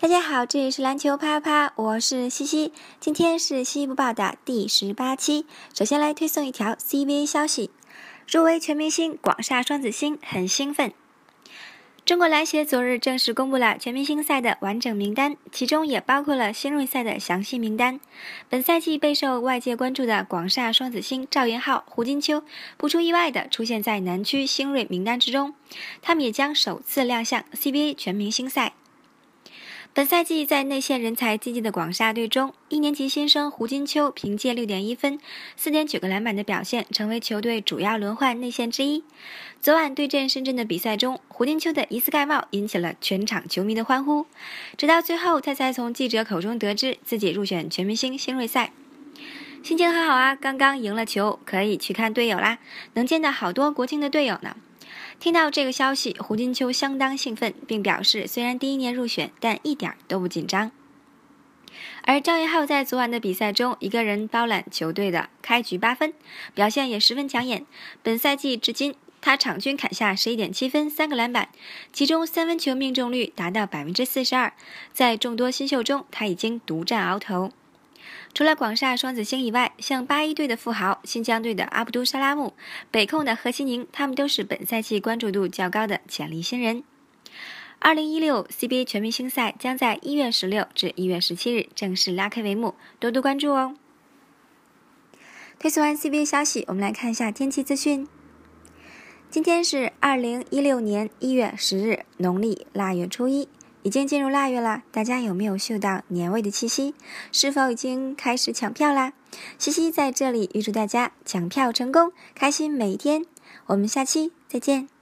大家好，这里是篮球啪啪，我是西西。今天是西西播报的第十八期。首先来推送一条 CBA 消息：入围全明星广厦双子星很兴奋。中国篮协昨日正式公布了全明星赛的完整名单，其中也包括了新锐赛的详细名单。本赛季备受外界关注的广厦双子星赵岩昊、胡金秋，不出意外的出现在南区新锐名单之中，他们也将首次亮相 CBA 全明星赛。本赛季在内线人才济济的广厦队中，一年级新生胡金秋凭借六点一分、四点九个篮板的表现，成为球队主要轮换内线之一。昨晚对阵深圳的比赛中，胡金秋的一次盖帽引起了全场球迷的欢呼。直到最后，他才从记者口中得知自己入选全明星新锐赛，心情很好啊！刚刚赢了球，可以去看队友啦，能见到好多国庆的队友呢。听到这个消息，胡金秋相当兴奋，并表示虽然第一年入选，但一点都不紧张。而赵元昊在昨晚的比赛中，一个人包揽球队的开局八分，表现也十分抢眼。本赛季至今，他场均砍下十一点七分、三个篮板，其中三分球命中率达到百分之四十二。在众多新秀中，他已经独占鳌头。除了广厦双子星以外，像八一队的富豪、新疆队的阿卜杜沙拉木、北控的何西宁，他们都是本赛季关注度较高的潜力新人。二零一六 CBA 全明星赛将在一月十六至一月十七日正式拉开帷幕，多多关注哦。推送完 CBA 消息，我们来看一下天气资讯。今天是二零一六年一月十日，农历腊月初一。已经进入腊月了，大家有没有嗅到年味的气息？是否已经开始抢票啦？西西在这里预祝大家抢票成功，开心每一天。我们下期再见。